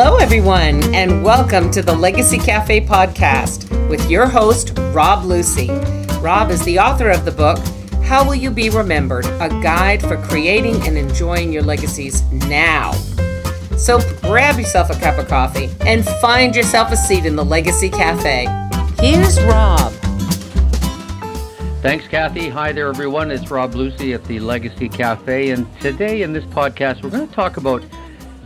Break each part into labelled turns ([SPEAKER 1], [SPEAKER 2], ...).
[SPEAKER 1] Hello, everyone, and welcome to the Legacy Cafe podcast with your host, Rob Lucy. Rob is the author of the book, How Will You Be Remembered? A Guide for Creating and Enjoying Your Legacies Now. So grab yourself a cup of coffee and find yourself a seat in the Legacy Cafe. Here's Rob.
[SPEAKER 2] Thanks, Kathy. Hi there, everyone. It's Rob Lucy at the Legacy Cafe, and today in this podcast, we're going to talk about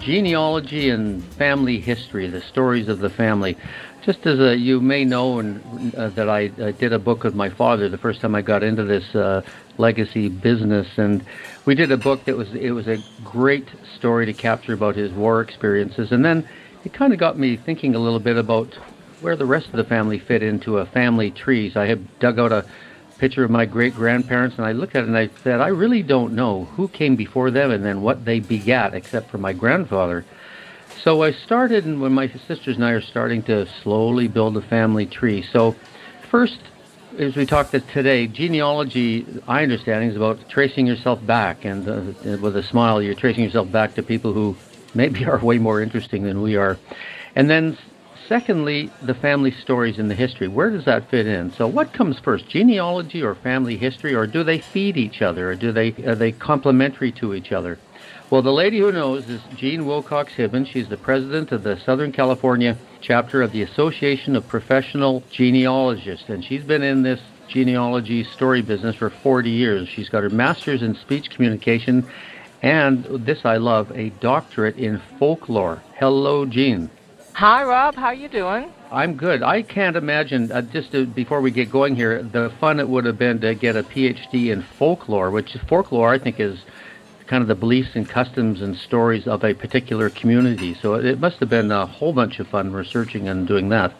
[SPEAKER 2] genealogy and family history, the stories of the family. Just as uh, you may know, and uh, that I, I, did a book with my father the first time I got into this uh, legacy business, and we did a book that was it was a great story to capture about his war experiences, and then it kind of got me thinking a little bit about where the rest of the family fit into a family tree. So I had dug out a picture of my great grandparents, and I looked at it and I said, I really don't know who came before them and then what they begat, except for my grandfather. So I started, and when my sisters and I are starting to slowly build a family tree. So, first, as we talked today, genealogy, I understand, is about tracing yourself back, and uh, with a smile, you're tracing yourself back to people who maybe are way more interesting than we are. And then Secondly, the family stories in the history. Where does that fit in? So, what comes first, genealogy or family history, or do they feed each other, or do they are they complementary to each other? Well, the lady who knows is Jean Wilcox Hibben. She's the president of the Southern California chapter of the Association of Professional Genealogists, and she's been in this genealogy story business for 40 years. She's got her master's in speech communication and this I love, a doctorate in folklore. Hello, Jean.
[SPEAKER 3] Hi, Rob. How are you doing?
[SPEAKER 2] I'm good. I can't imagine, uh, just to, before we get going here, the fun it would have been to get a PhD in folklore, which folklore I think is kind of the beliefs and customs and stories of a particular community. So it must have been a whole bunch of fun researching and doing that.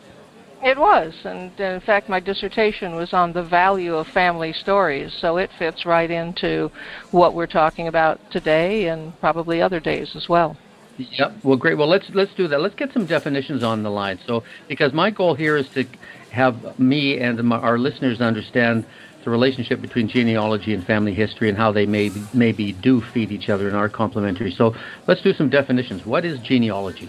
[SPEAKER 3] It was, and in fact, my dissertation was on the value of family stories, so it fits right into what we're talking about today and probably other days as well.
[SPEAKER 2] Yep. Well, great. Well, let's let's do that. Let's get some definitions on the line. So, because my goal here is to have me and my, our listeners understand the relationship between genealogy and family history and how they may maybe do feed each other and are complementary. So, let's do some definitions. What is genealogy?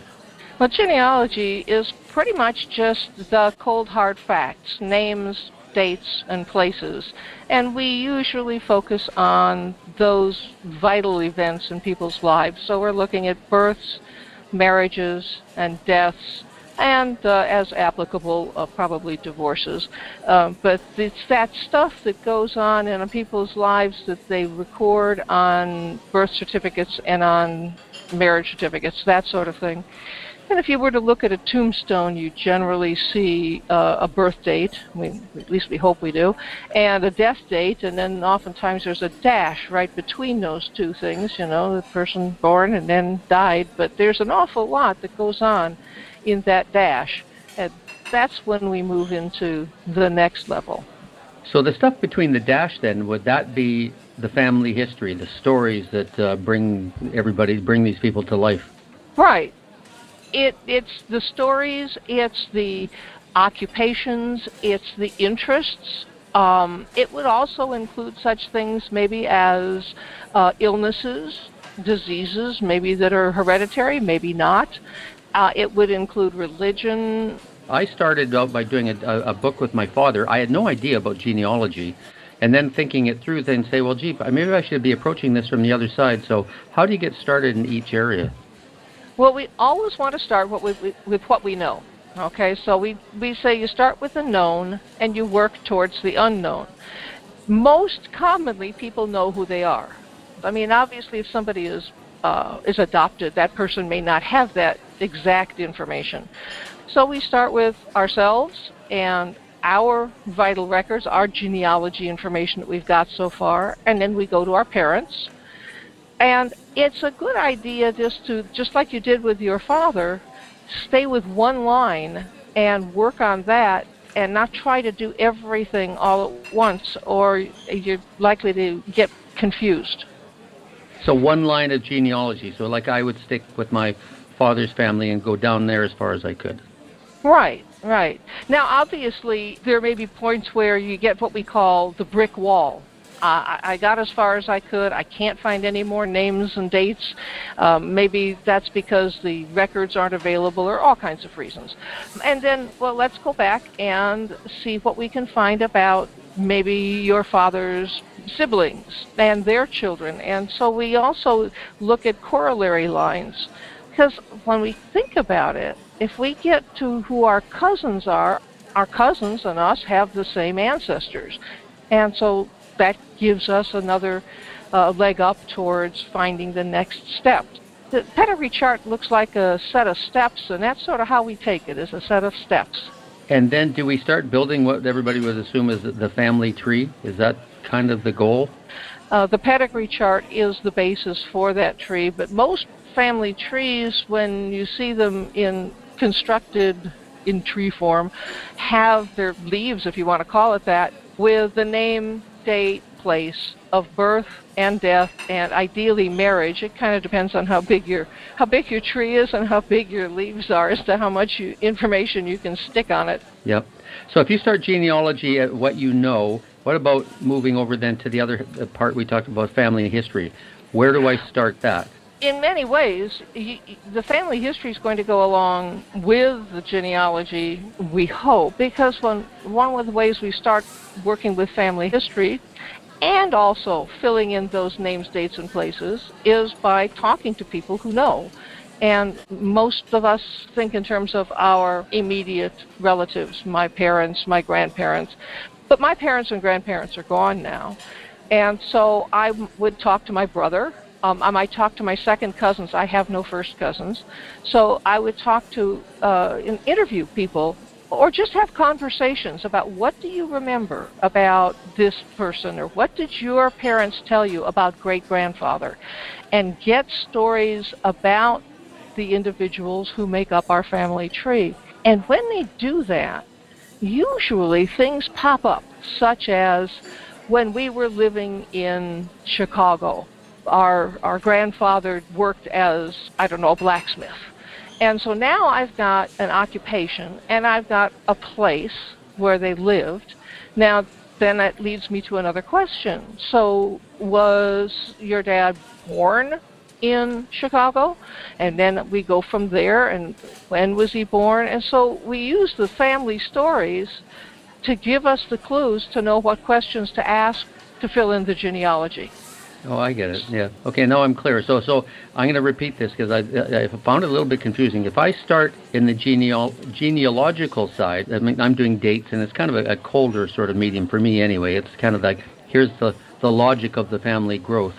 [SPEAKER 3] Well, genealogy is pretty much just the cold hard facts, names, dates and places. And we usually focus on those vital events in people's lives. So we're looking at births, marriages, and deaths, and uh, as applicable, uh, probably divorces. Uh, but it's that stuff that goes on in people's lives that they record on birth certificates and on marriage certificates, that sort of thing. And if you were to look at a tombstone, you generally see uh, a birth date, we, at least we hope we do, and a death date, and then oftentimes there's a dash right between those two things, you know, the person born and then died. But there's an awful lot that goes on in that dash. And that's when we move into the next level.
[SPEAKER 2] So the stuff between the dash, then, would that be the family history, the stories that uh, bring everybody, bring these people to life?
[SPEAKER 3] Right it it's the stories, it's the occupations, it's the interests. Um, it would also include such things maybe as uh, illnesses, diseases, maybe that are hereditary, maybe not. Uh, it would include religion.
[SPEAKER 2] I started out by doing a, a, book with my father. I had no idea about genealogy. And then thinking it through, then say, well, gee, maybe I should be approaching this from the other side. So, how do you get started in each area?
[SPEAKER 3] Well, we always want to start with, with, with what we know. Okay, so we, we say you start with the known and you work towards the unknown. Most commonly, people know who they are. I mean, obviously, if somebody is uh, is adopted, that person may not have that exact information. So we start with ourselves and our vital records, our genealogy information that we've got so far, and then we go to our parents and it's a good idea just to, just like you did with your father, stay with one line and work on that and not try to do everything all at once or you're likely to get confused.
[SPEAKER 2] So one line of genealogy. So like I would stick with my father's family and go down there as far as I could.
[SPEAKER 3] Right, right. Now obviously there may be points where you get what we call the brick wall I, I got as far as I could. I can't find any more names and dates. Um, maybe that's because the records aren't available or all kinds of reasons. And then, well, let's go back and see what we can find about maybe your father's siblings and their children. And so we also look at corollary lines. Because when we think about it, if we get to who our cousins are, our cousins and us have the same ancestors. And so that gives us another uh, leg up towards finding the next step. The pedigree chart looks like a set of steps, and that's sort of how we take it, as a set of steps.
[SPEAKER 2] And then do we start building what everybody would assume is the family tree? Is that kind of the goal?
[SPEAKER 3] Uh, the pedigree chart is the basis for that tree, but most family trees, when you see them in constructed in tree form, have their leaves, if you want to call it that, with the name, date, place of birth and death and ideally marriage. It kind of depends on how big your how big your tree is and how big your leaves are as to how much you, information you can stick on it.
[SPEAKER 2] Yep. So if you start genealogy at what you know, what about moving over then to the other part we talked about family history? Where do I start that?
[SPEAKER 3] In many ways, the family history is going to go along with the genealogy, we hope, because when, one of the ways we start working with family history and also filling in those names, dates, and places is by talking to people who know. And most of us think in terms of our immediate relatives, my parents, my grandparents. But my parents and grandparents are gone now. And so I would talk to my brother um, I might talk to my second cousins. I have no first cousins. So I would talk to, uh, interview people or just have conversations about what do you remember about this person or what did your parents tell you about great grandfather and get stories about the individuals who make up our family tree. And when they do that, usually things pop up, such as when we were living in Chicago our our grandfather worked as I don't know a blacksmith, and so now I've got an occupation and I've got a place where they lived. Now then that leads me to another question. So was your dad born in Chicago? And then we go from there and when was he born? And so we use the family stories to give us the clues to know what questions to ask to fill in the genealogy.
[SPEAKER 2] Oh, I get it. Yeah. Okay. Now I'm clear. So, so I'm going to repeat this because I, I found it a little bit confusing. If I start in the geneal, genealogical side, I mean, I'm doing dates, and it's kind of a, a colder sort of medium for me anyway. It's kind of like here's the the logic of the family growth.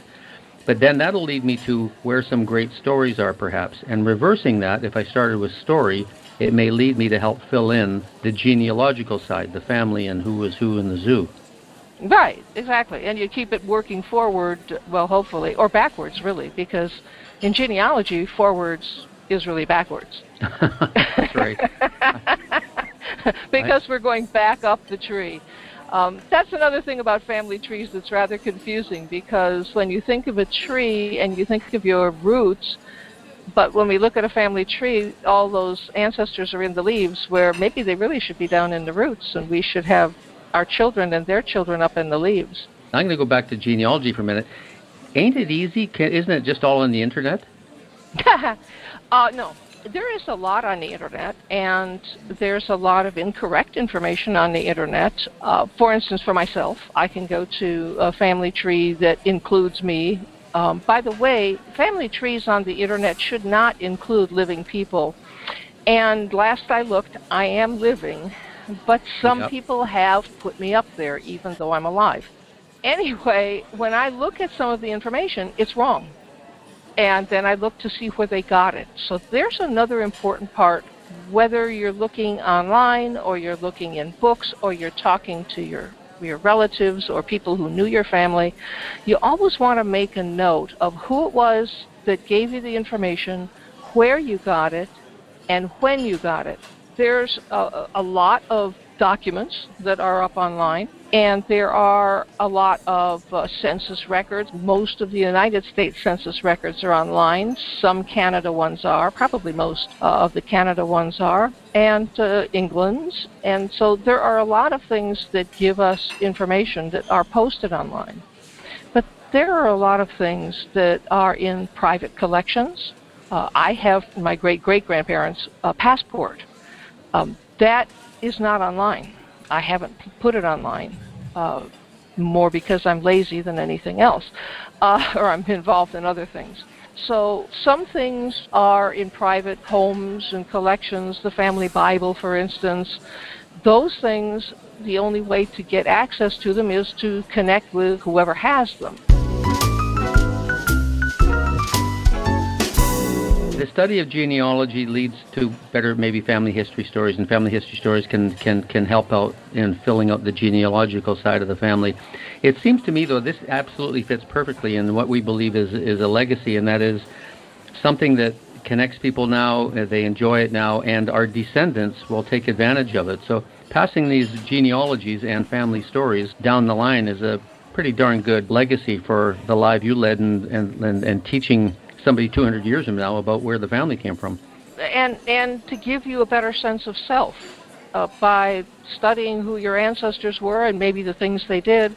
[SPEAKER 2] But then that'll lead me to where some great stories are, perhaps. And reversing that, if I started with story, it may lead me to help fill in the genealogical side, the family and who was who in the zoo.
[SPEAKER 3] Right, exactly. And you keep it working forward, well, hopefully, or backwards, really, because in genealogy, forwards is really backwards.
[SPEAKER 2] That's right.
[SPEAKER 3] because we're going back up the tree. Um, that's another thing about family trees that's rather confusing because when you think of a tree and you think of your roots, but when we look at a family tree, all those ancestors are in the leaves where maybe they really should be down in the roots and we should have our children and their children up in the leaves.
[SPEAKER 2] I'm going to go back to genealogy for a minute. Ain't it easy? Can, isn't it just all on the internet?
[SPEAKER 3] uh, no. There is a lot on the internet, and there's a lot of incorrect information on the internet. Uh, for instance, for myself, I can go to a family tree that includes me. Um, by the way, family trees on the internet should not include living people. And last I looked, I am living but some yep. people have put me up there even though I'm alive. Anyway, when I look at some of the information, it's wrong. And then I look to see where they got it. So there's another important part whether you're looking online or you're looking in books or you're talking to your your relatives or people who knew your family, you always want to make a note of who it was that gave you the information, where you got it, and when you got it. There's a, a lot of documents that are up online, and there are a lot of uh, census records. Most of the United States census records are online. Some Canada ones are, probably most uh, of the Canada ones are, and uh, England's. And so there are a lot of things that give us information that are posted online. But there are a lot of things that are in private collections. Uh, I have my great great grandparents' uh, passport. Um, that is not online. I haven't put it online, uh, more because I'm lazy than anything else, uh, or I'm involved in other things. So some things are in private homes and collections, the family Bible, for instance. Those things, the only way to get access to them is to connect with whoever has them.
[SPEAKER 2] The study of genealogy leads to better maybe family history stories, and family history stories can, can, can help out in filling out the genealogical side of the family. It seems to me, though, this absolutely fits perfectly in what we believe is, is a legacy, and that is something that connects people now, uh, they enjoy it now, and our descendants will take advantage of it. So passing these genealogies and family stories down the line is a pretty darn good legacy for the life you led and, and, and, and teaching somebody 200 years from now about where the family came from.
[SPEAKER 3] And, and to give you a better sense of self uh, by studying who your ancestors were and maybe the things they did.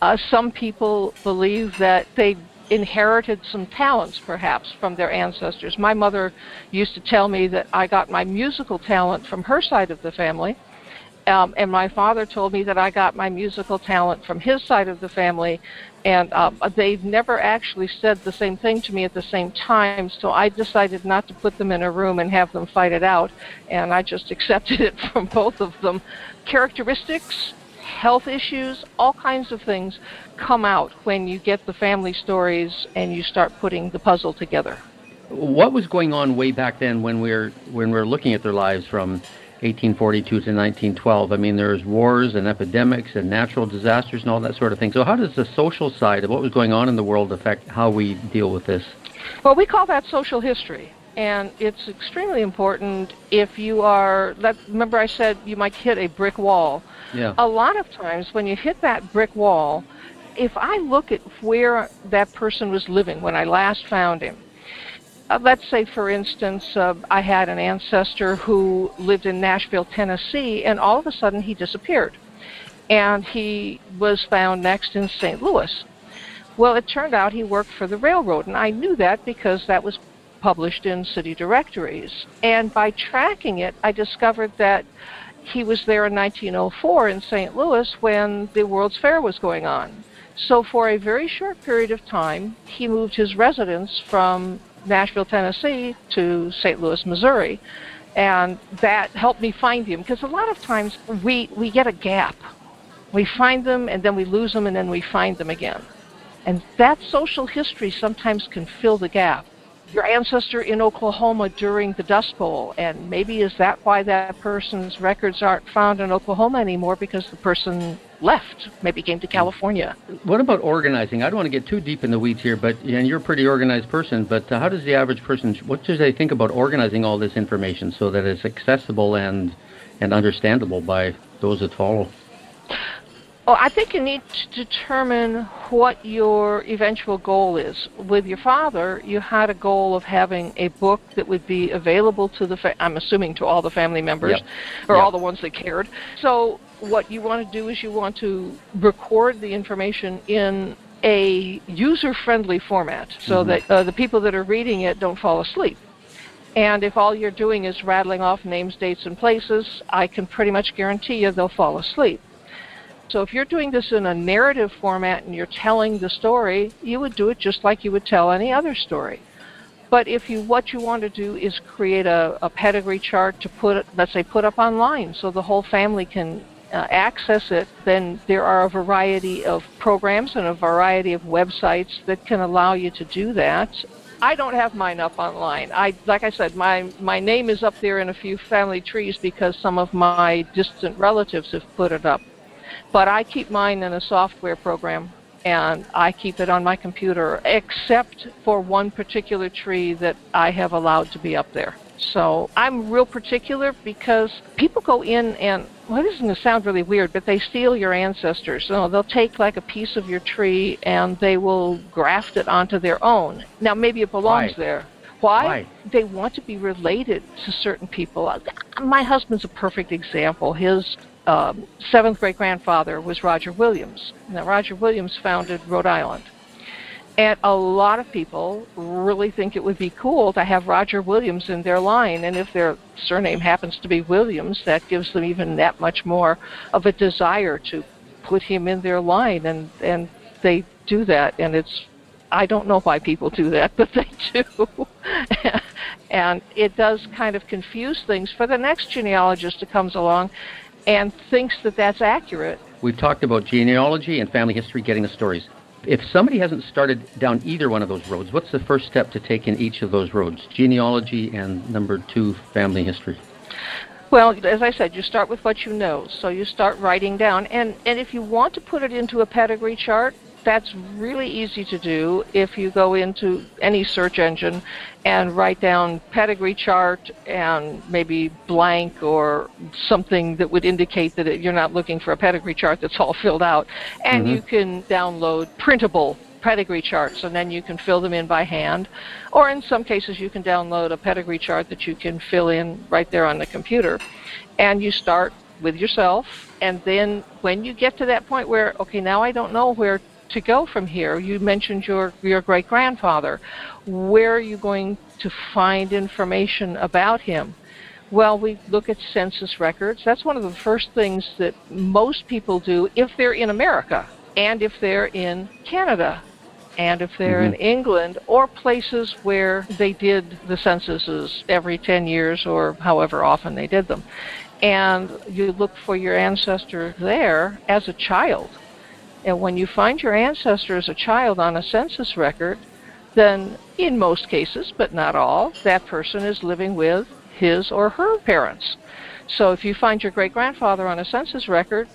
[SPEAKER 3] Uh, some people believe that they inherited some talents perhaps from their ancestors. My mother used to tell me that I got my musical talent from her side of the family. Um, and my father told me that I got my musical talent from his side of the family, and um, they've never actually said the same thing to me at the same time. So I decided not to put them in a room and have them fight it out, and I just accepted it from both of them. Characteristics, health issues, all kinds of things come out when you get the family stories and you start putting the puzzle together.
[SPEAKER 2] What was going on way back then when we we're when we we're looking at their lives from 1842 to 1912. I mean, there's wars and epidemics and natural disasters and all that sort of thing. So, how does the social side of what was going on in the world affect how we deal with this?
[SPEAKER 3] Well, we call that social history. And it's extremely important if you are, let, remember I said you might hit a brick wall.
[SPEAKER 2] Yeah.
[SPEAKER 3] A lot of times when you hit that brick wall, if I look at where that person was living when I last found him, uh, let's say, for instance, uh, I had an ancestor who lived in Nashville, Tennessee, and all of a sudden he disappeared. And he was found next in St. Louis. Well, it turned out he worked for the railroad, and I knew that because that was published in city directories. And by tracking it, I discovered that he was there in 1904 in St. Louis when the World's Fair was going on. So, for a very short period of time, he moved his residence from Nashville, Tennessee to St. Louis, Missouri. And that helped me find him because a lot of times we, we get a gap. We find them and then we lose them and then we find them again. And that social history sometimes can fill the gap your ancestor in Oklahoma during the Dust Bowl, and maybe is that why that person's records aren't found in Oklahoma anymore because the person left, maybe came to California.
[SPEAKER 2] What about organizing? I don't want to get too deep in the weeds here, but and you're a pretty organized person. But how does the average person? What do they think about organizing all this information so that it's accessible and and understandable by those that follow?
[SPEAKER 3] Well, I think you need to determine what your eventual goal is. With your father, you had a goal of having a book that would be available to the, fa- I'm assuming to all the family members,
[SPEAKER 2] yep.
[SPEAKER 3] or
[SPEAKER 2] yep.
[SPEAKER 3] all the ones that cared. So what you want to do is you want to record the information in a user-friendly format so mm-hmm. that uh, the people that are reading it don't fall asleep. And if all you're doing is rattling off names, dates, and places, I can pretty much guarantee you they'll fall asleep. So if you're doing this in a narrative format and you're telling the story, you would do it just like you would tell any other story. But if you what you want to do is create a, a pedigree chart to put, let's say, put up online so the whole family can uh, access it, then there are a variety of programs and a variety of websites that can allow you to do that. I don't have mine up online. I, like I said, my my name is up there in a few family trees because some of my distant relatives have put it up. But I keep mine in a software program and I keep it on my computer, except for one particular tree that I have allowed to be up there. So I'm real particular because people go in and well, this is going to sound really weird, but they steal your ancestors. So they'll take like a piece of your tree and they will graft it onto their own. Now maybe it belongs
[SPEAKER 2] Why?
[SPEAKER 3] there. Why?
[SPEAKER 2] Why?
[SPEAKER 3] They want to be related to certain people. My husband's a perfect example. His um, seventh great grandfather was Roger Williams. Now, Roger Williams founded Rhode Island. And a lot of people really think it would be cool to have Roger Williams in their line. And if their surname happens to be Williams, that gives them even that much more of a desire to put him in their line. And, and they do that. And it's, I don't know why people do that, but they do. and it does kind of confuse things for the next genealogist who comes along and thinks that that's accurate.
[SPEAKER 2] We've talked about genealogy and family history, getting the stories. If somebody hasn't started down either one of those roads, what's the first step to take in each of those roads? Genealogy and number two, family history.
[SPEAKER 3] Well, as I said, you start with what you know. So you start writing down. And, and if you want to put it into a pedigree chart, that's really easy to do if you go into any search engine and write down pedigree chart and maybe blank or something that would indicate that it, you're not looking for a pedigree chart that's all filled out. And mm-hmm. you can download printable pedigree charts and then you can fill them in by hand. Or in some cases, you can download a pedigree chart that you can fill in right there on the computer. And you start with yourself. And then when you get to that point where, okay, now I don't know where to go from here? You mentioned your, your great grandfather. Where are you going to find information about him? Well, we look at census records. That's one of the first things that most people do if they're in America and if they're in Canada and if they're mm-hmm. in England or places where they did the censuses every 10 years or however often they did them. And you look for your ancestor there as a child and when you find your ancestor as a child on a census record, then in most cases, but not all, that person is living with his or her parents. So if you find your great grandfather on a census record,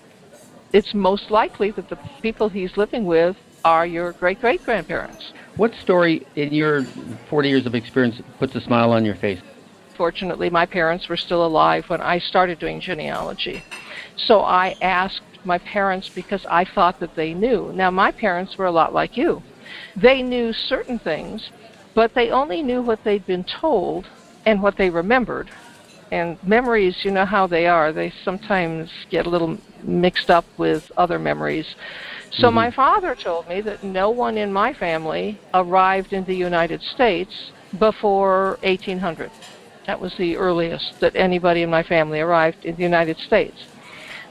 [SPEAKER 3] it's most likely that the people he's living with are your great great grandparents.
[SPEAKER 2] What story in your 40 years of experience puts a smile on your face?
[SPEAKER 3] Fortunately, my parents were still alive when I started doing genealogy. So I asked my parents because I thought that they knew. Now, my parents were a lot like you. They knew certain things, but they only knew what they'd been told and what they remembered. And memories, you know how they are, they sometimes get a little mixed up with other memories. So mm-hmm. my father told me that no one in my family arrived in the United States before 1800. That was the earliest that anybody in my family arrived in the United States.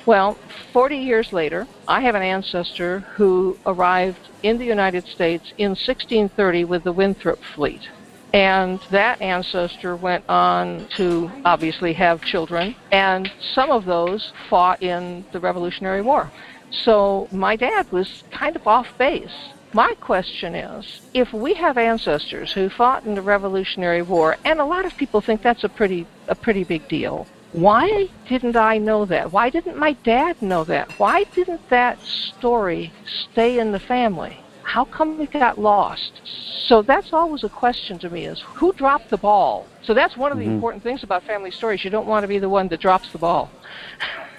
[SPEAKER 3] Well, 40 years later, I have an ancestor who arrived in the United States in 1630 with the Winthrop fleet. And that ancestor went on to obviously have children, and some of those fought in the Revolutionary War. So my dad was kind of off base. My question is if we have ancestors who fought in the Revolutionary War, and a lot of people think that's a pretty, a pretty big deal, why didn't I know that? Why didn't my dad know that? Why didn't that story stay in the family? How come we got lost? So that's always a question to me is who dropped the ball? So that's one of the mm-hmm. important things about family stories. You don't want to be the one that drops the ball.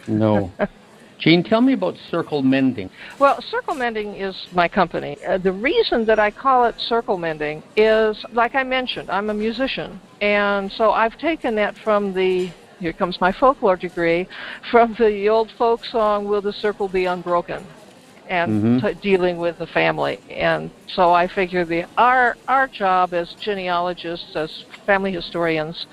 [SPEAKER 2] No. Jean, tell me about Circle Mending.
[SPEAKER 3] Well, Circle Mending is my company. Uh, the reason that I call it Circle Mending is, like I mentioned, I'm a musician. And so I've taken that from the here comes my folklore degree, from the old folk song, Will the Circle Be Unbroken? And mm-hmm. t- dealing with the family. And so I figure the our our job as genealogists, as family historians,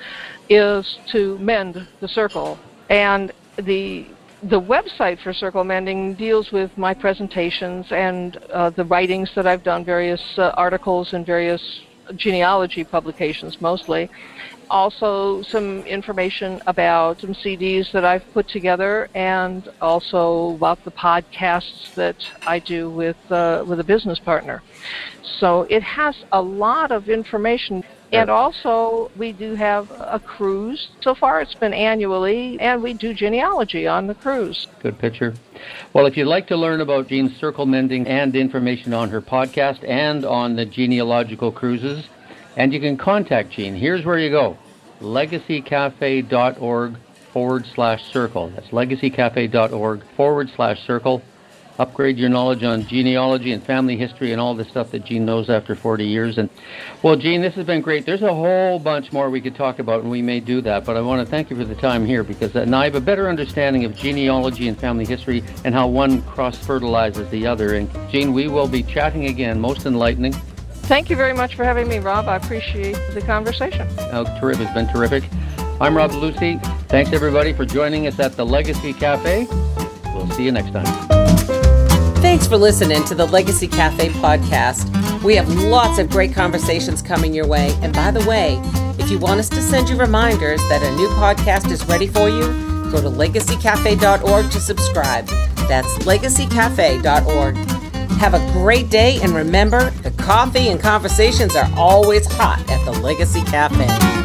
[SPEAKER 3] is to mend the circle. And the the website for Circle Mending deals with my presentations and uh, the writings that I've done, various uh, articles and various genealogy publications mostly, also some information about some CDs that I've put together, and also about the podcasts that I do with uh, with a business partner. So it has a lot of information. And also, we do have a cruise. So far, it's been annually, and we do genealogy on the cruise.
[SPEAKER 2] Good picture. Well, if you'd like to learn about Jean's circle mending and information on her podcast and on the genealogical cruises, and you can contact Jean. Here's where you go legacycafe.org forward slash circle. That's legacycafe.org forward slash circle. Upgrade your knowledge on genealogy and family history and all the stuff that Jean knows after 40 years. And well, Jean, this has been great. There's a whole bunch more we could talk about, and we may do that. But I want to thank you for the time here because now I have a better understanding of genealogy and family history and how one cross fertilizes the other. And Jean, we will be chatting again. Most enlightening.
[SPEAKER 3] Thank you very much for having me, Rob. I appreciate the conversation.
[SPEAKER 2] Oh, terrific. It's been terrific. I'm Rob Lucy. Thanks, everybody, for joining us at the Legacy Cafe. We'll see you next time.
[SPEAKER 1] Thanks for listening to the Legacy Cafe podcast. We have lots of great conversations coming your way. And by the way, if you want us to send you reminders that a new podcast is ready for you, go to legacycafe.org to subscribe. That's legacycafe.org. Have a great day, and remember, the coffee and conversations are always hot at the Legacy Cafe.